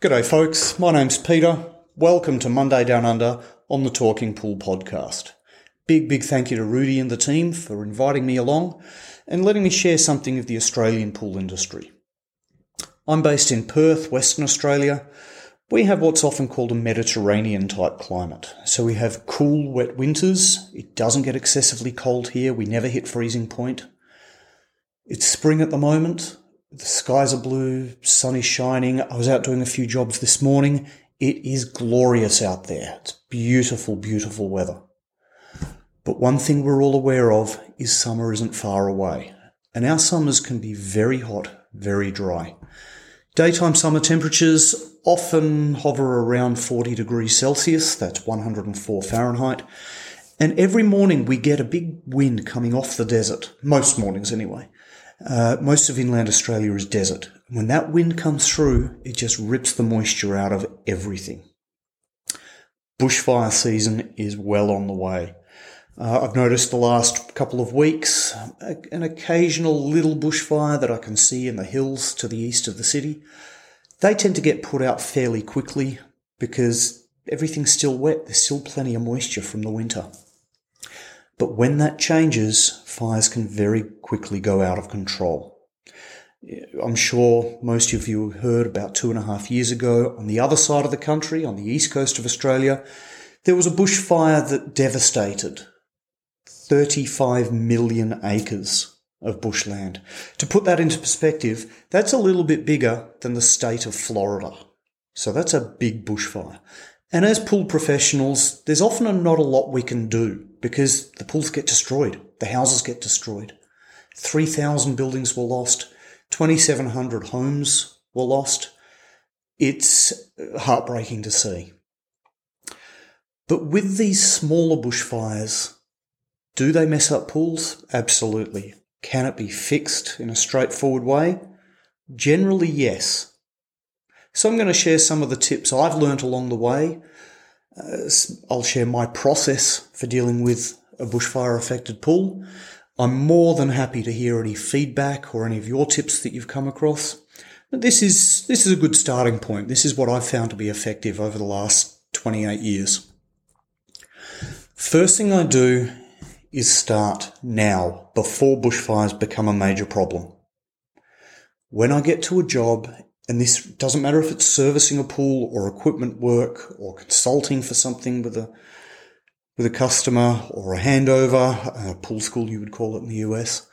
G'day, folks. My name's Peter. Welcome to Monday Down Under on the Talking Pool podcast. Big, big thank you to Rudy and the team for inviting me along and letting me share something of the Australian pool industry. I'm based in Perth, Western Australia. We have what's often called a Mediterranean type climate. So we have cool, wet winters. It doesn't get excessively cold here. We never hit freezing point. It's spring at the moment. The skies are blue, sun is shining. I was out doing a few jobs this morning. It is glorious out there. It's beautiful, beautiful weather. But one thing we're all aware of is summer isn't far away. And our summers can be very hot, very dry. Daytime summer temperatures often hover around 40 degrees Celsius, that's 104 Fahrenheit. And every morning we get a big wind coming off the desert, most mornings anyway. Uh, most of inland Australia is desert. When that wind comes through, it just rips the moisture out of everything. Bushfire season is well on the way. Uh, I've noticed the last couple of weeks an occasional little bushfire that I can see in the hills to the east of the city. They tend to get put out fairly quickly because everything's still wet. There's still plenty of moisture from the winter. But when that changes, fires can very quickly go out of control. I'm sure most of you heard about two and a half years ago on the other side of the country, on the east coast of Australia, there was a bushfire that devastated 35 million acres of bushland. To put that into perspective, that's a little bit bigger than the state of Florida. So that's a big bushfire. And as pool professionals, there's often not a lot we can do because the pools get destroyed, the houses get destroyed. 3,000 buildings were lost, 2,700 homes were lost. It's heartbreaking to see. But with these smaller bushfires, do they mess up pools? Absolutely. Can it be fixed in a straightforward way? Generally, yes. So I'm going to share some of the tips I've learnt along the way. Uh, I'll share my process for dealing with a bushfire affected pool. I'm more than happy to hear any feedback or any of your tips that you've come across. But this is, this is a good starting point. This is what I've found to be effective over the last 28 years. First thing I do is start now before bushfires become a major problem. When I get to a job and this doesn't matter if it's servicing a pool or equipment work or consulting for something with a with a customer or a handover, a pool school you would call it in the US.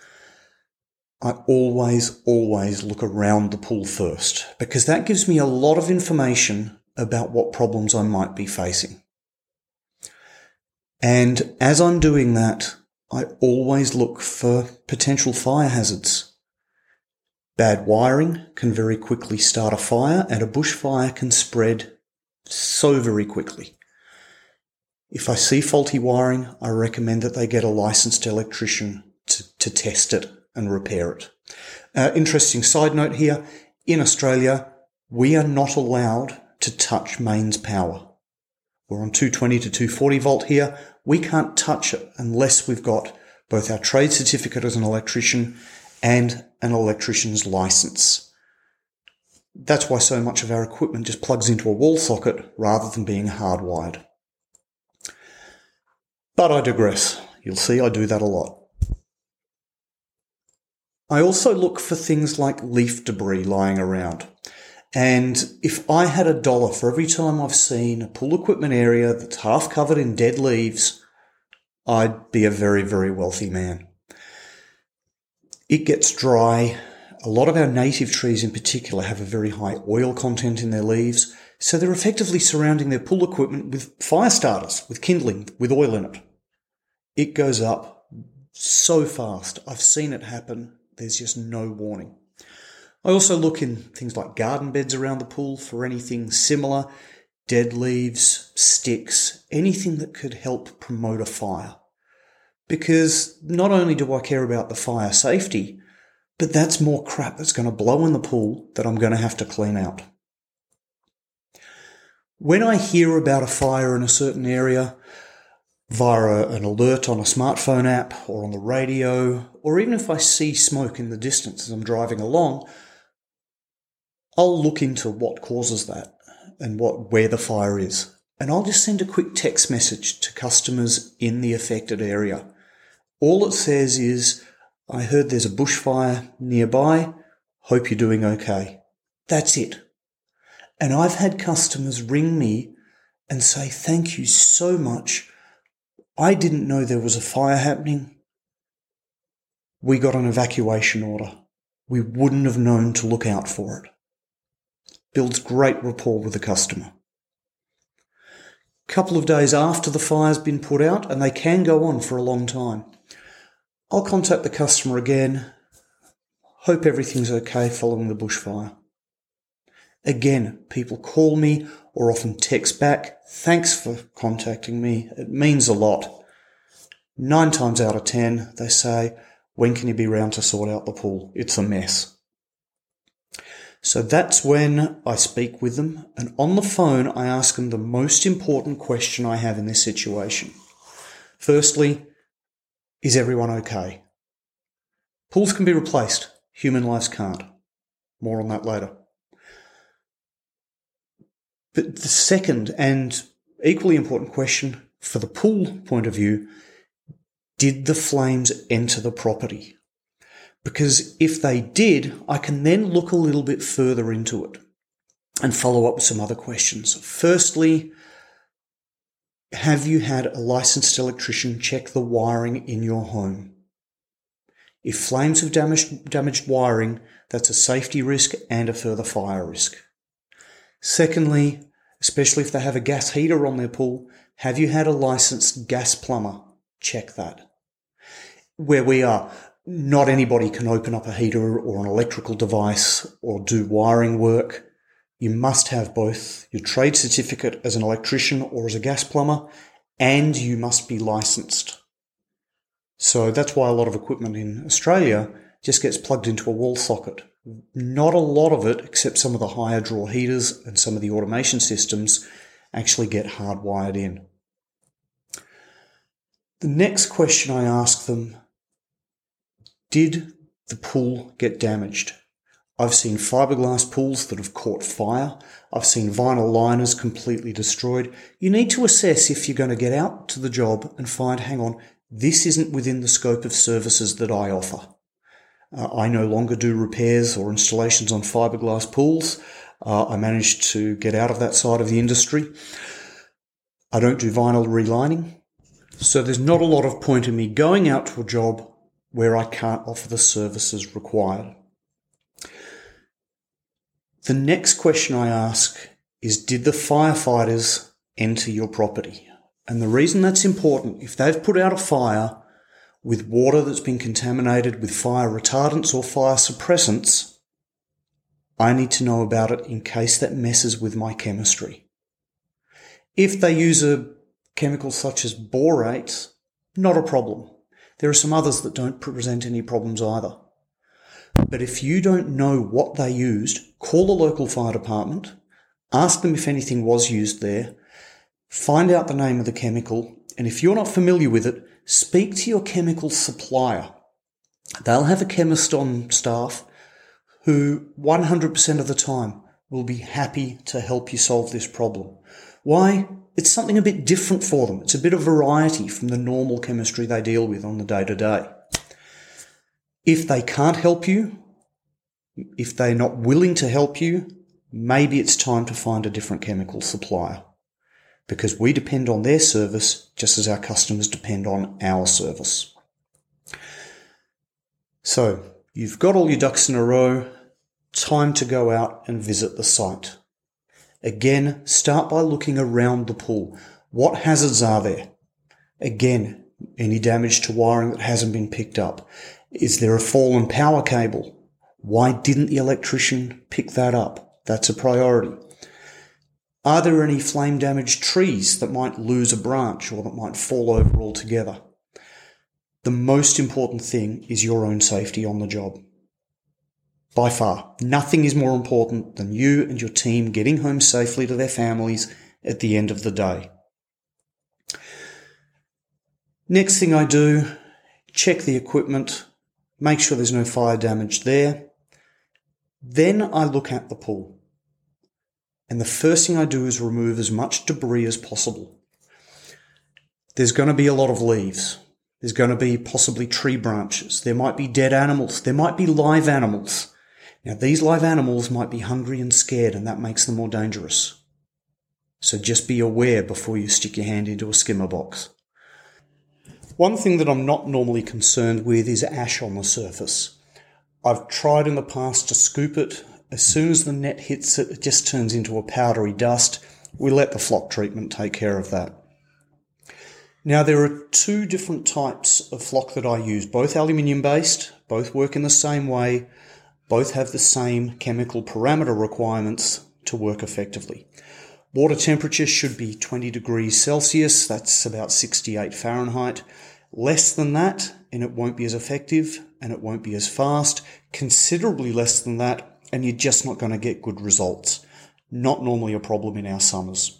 I always, always look around the pool first because that gives me a lot of information about what problems I might be facing. And as I'm doing that, I always look for potential fire hazards. Bad wiring can very quickly start a fire and a bushfire can spread so very quickly. If I see faulty wiring, I recommend that they get a licensed electrician to, to test it and repair it. Uh, interesting side note here. In Australia, we are not allowed to touch mains power. We're on 220 to 240 volt here. We can't touch it unless we've got both our trade certificate as an electrician and an electrician's license. That's why so much of our equipment just plugs into a wall socket rather than being hardwired. But I digress. You'll see I do that a lot. I also look for things like leaf debris lying around. And if I had a dollar for every time I've seen a pool equipment area that's half covered in dead leaves, I'd be a very, very wealthy man. It gets dry A lot of our native trees in particular have a very high oil content in their leaves, so they're effectively surrounding their pool equipment with fire starters, with kindling, with oil in it. It goes up so fast. I've seen it happen. There's just no warning. I also look in things like garden beds around the pool for anything similar, dead leaves, sticks, anything that could help promote a fire. Because not only do I care about the fire safety, but that's more crap that's going to blow in the pool that I'm going to have to clean out. When I hear about a fire in a certain area, via an alert on a smartphone app or on the radio, or even if I see smoke in the distance as I'm driving along, I'll look into what causes that and what where the fire is. And I'll just send a quick text message to customers in the affected area. All it says is, I heard there's a bushfire nearby. Hope you're doing okay. That's it. And I've had customers ring me and say, thank you so much. I didn't know there was a fire happening. We got an evacuation order. We wouldn't have known to look out for it. Builds great rapport with the customer. Couple of days after the fire's been put out, and they can go on for a long time, I'll contact the customer again. Hope everything's okay following the bushfire. Again, people call me or often text back. Thanks for contacting me. It means a lot. Nine times out of ten, they say, when can you be round to sort out the pool? It's a mess. So that's when I speak with them. And on the phone, I ask them the most important question I have in this situation. Firstly, is everyone okay? Pools can be replaced. Human lives can't. More on that later. But the second and equally important question for the pool point of view, did the flames enter the property? Because if they did, I can then look a little bit further into it and follow up with some other questions. Firstly, have you had a licensed electrician check the wiring in your home? If flames have damaged, damaged wiring, that's a safety risk and a further fire risk. Secondly, especially if they have a gas heater on their pool, have you had a licensed gas plumber check that? Where we are, not anybody can open up a heater or an electrical device or do wiring work. You must have both your trade certificate as an electrician or as a gas plumber, and you must be licensed. So that's why a lot of equipment in Australia just gets plugged into a wall socket. Not a lot of it, except some of the higher draw heaters and some of the automation systems, actually get hardwired in. The next question I ask them Did the pool get damaged? I've seen fiberglass pools that have caught fire. I've seen vinyl liners completely destroyed. You need to assess if you're going to get out to the job and find, hang on, this isn't within the scope of services that I offer. Uh, I no longer do repairs or installations on fiberglass pools. Uh, I managed to get out of that side of the industry. I don't do vinyl relining. So there's not a lot of point in me going out to a job where I can't offer the services required. The next question I ask is Did the firefighters enter your property? And the reason that's important, if they've put out a fire with water that's been contaminated with fire retardants or fire suppressants, I need to know about it in case that messes with my chemistry. If they use a chemical such as borate, not a problem. There are some others that don't present any problems either. But if you don't know what they used, call the local fire department, ask them if anything was used there, Find out the name of the chemical, and if you're not familiar with it, speak to your chemical supplier. They'll have a chemist on staff who 100% of the time will be happy to help you solve this problem. Why? It's something a bit different for them. It's a bit of variety from the normal chemistry they deal with on the day to day. If they can't help you, if they're not willing to help you, maybe it's time to find a different chemical supplier because we depend on their service just as our customers depend on our service. So, You've got all your ducks in a row, time to go out and visit the site. Again, start by looking around the pool. What hazards are there? Again, any damage to wiring that hasn't been picked up? Is there a fallen power cable? Why didn't the electrician pick that up? That's a priority. Are there any flame damaged trees that might lose a branch or that might fall over altogether? The most important thing is your own safety on the job. By far, nothing is more important than you and your team getting home safely to their families at the end of the day. Next thing I do, check the equipment, make sure there's no fire damage there. Then I look at the pool. And the first thing I do is remove as much debris as possible. There's going to be a lot of leaves. There's going to be possibly tree branches. There might be dead animals. There might be live animals. Now, these live animals might be hungry and scared, and that makes them more dangerous. So just be aware before you stick your hand into a skimmer box. One thing that I'm not normally concerned with is ash on the surface. I've tried in the past to scoop it. As soon as the net hits it, it just turns into a powdery dust. We let the flock treatment take care of that. Now, there are two different types of flock that I use, both aluminium based, both work in the same way, both have the same chemical parameter requirements to work effectively. Water temperature should be 20 degrees Celsius, that's about 68 Fahrenheit. Less than that, and it won't be as effective and it won't be as fast. Considerably less than that, and you're just not going to get good results. Not normally a problem in our summers.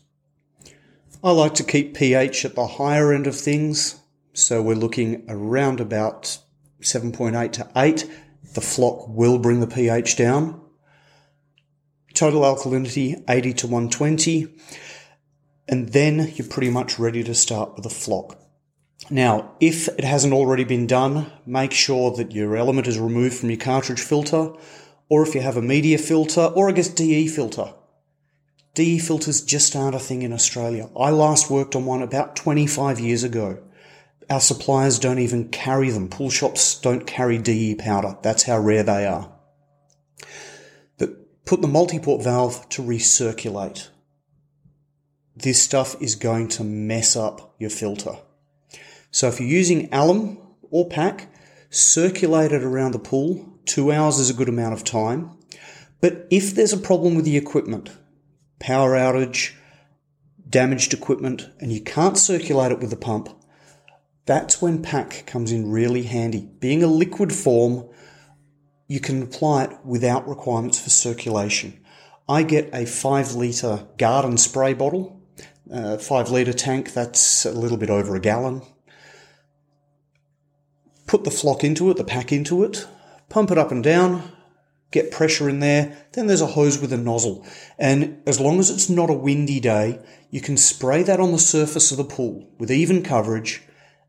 I like to keep pH at the higher end of things, so we're looking around about 7.8 to 8. The flock will bring the pH down. Total alkalinity 80 to 120, and then you're pretty much ready to start with a flock. Now, if it hasn't already been done, make sure that your element is removed from your cartridge filter, or if you have a media filter, or I guess DE filter, DE filters just aren't a thing in Australia. I last worked on one about 25 years ago. Our suppliers don't even carry them. Pool shops don't carry DE powder. That's how rare they are. Put the multi-port valve to recirculate. This stuff is going to mess up your filter. So if you're using alum or PAC, circulate it around the pool. Two hours is a good amount of time. But if there's a problem with the equipment, power outage, damaged equipment, and you can't circulate it with the pump, that's when PAC comes in really handy. Being a liquid form, you can apply it without requirements for circulation. I get a five litre garden spray bottle, five litre tank, that's a little bit over a gallon. Put the flock into it, the PAC into it, pump it up and down, get pressure in there. Then there's a hose with a nozzle. And as long as it's not a windy day, you can spray that on the surface of the pool with even coverage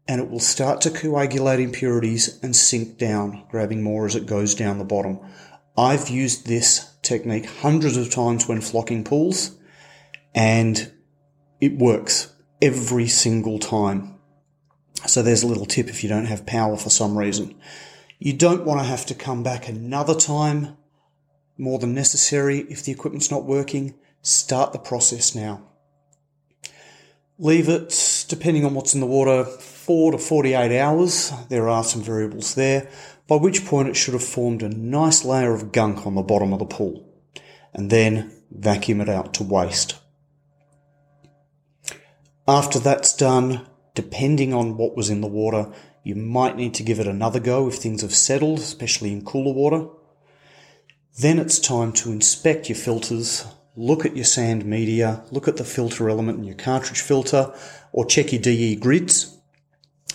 and it will start to coagulate impurities and sink down, grabbing more as it goes down the bottom. I've used this technique hundreds of times when flocking pools and it works every single time. So there's a little tip if you don't have power for some reason. You don't want to have to come back another time more than necessary if the equipment's not working. Start the process now. Leave it, depending on what's in the water, 4 to 48 hours. There are some variables there, by which point it should have formed a nice layer of gunk on the bottom of the pool. And then vacuum it out to waste. After that's done, depending on what was in the water, you might need to give it another go if things have settled, especially in cooler water. Then it's time to inspect your filters, look at your sand media, look at the filter element in your cartridge filter, or check your DE grids.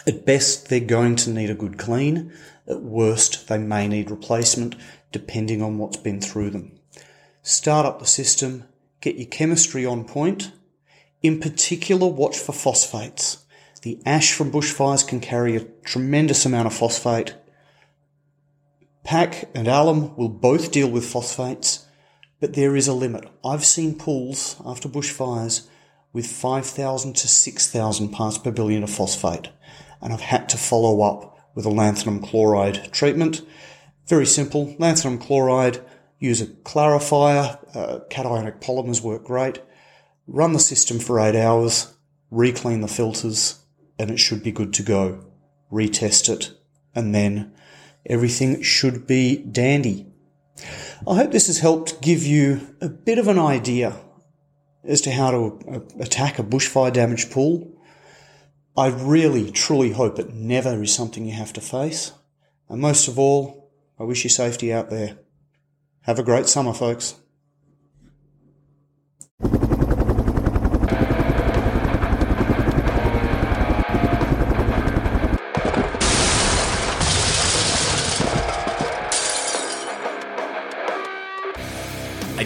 At best, they're going to need a good clean. At worst, they may need replacement, depending on what's been through them. Start up the system, get your chemistry on point. In particular, watch for phosphates. The ash from bushfires can carry a tremendous amount of phosphate. PAC and alum will both deal with phosphates, but there is a limit. I've seen pools after bushfires with 5,000 to 6,000 parts per billion of phosphate, and I've had to follow up with a lanthanum chloride treatment. Very simple. Lanthanum chloride. Use a clarifier. Uh, cationic polymers work great. Run the system for eight hours. Reclean the filters, and it should be good to go. Retest it, and then everything should be dandy. I hope this has helped give you a bit of an idea as to how to attack a bushfire damaged pool. I really, truly hope it never is something you have to face. And most of all, I wish you safety out there. Have a great summer, folks.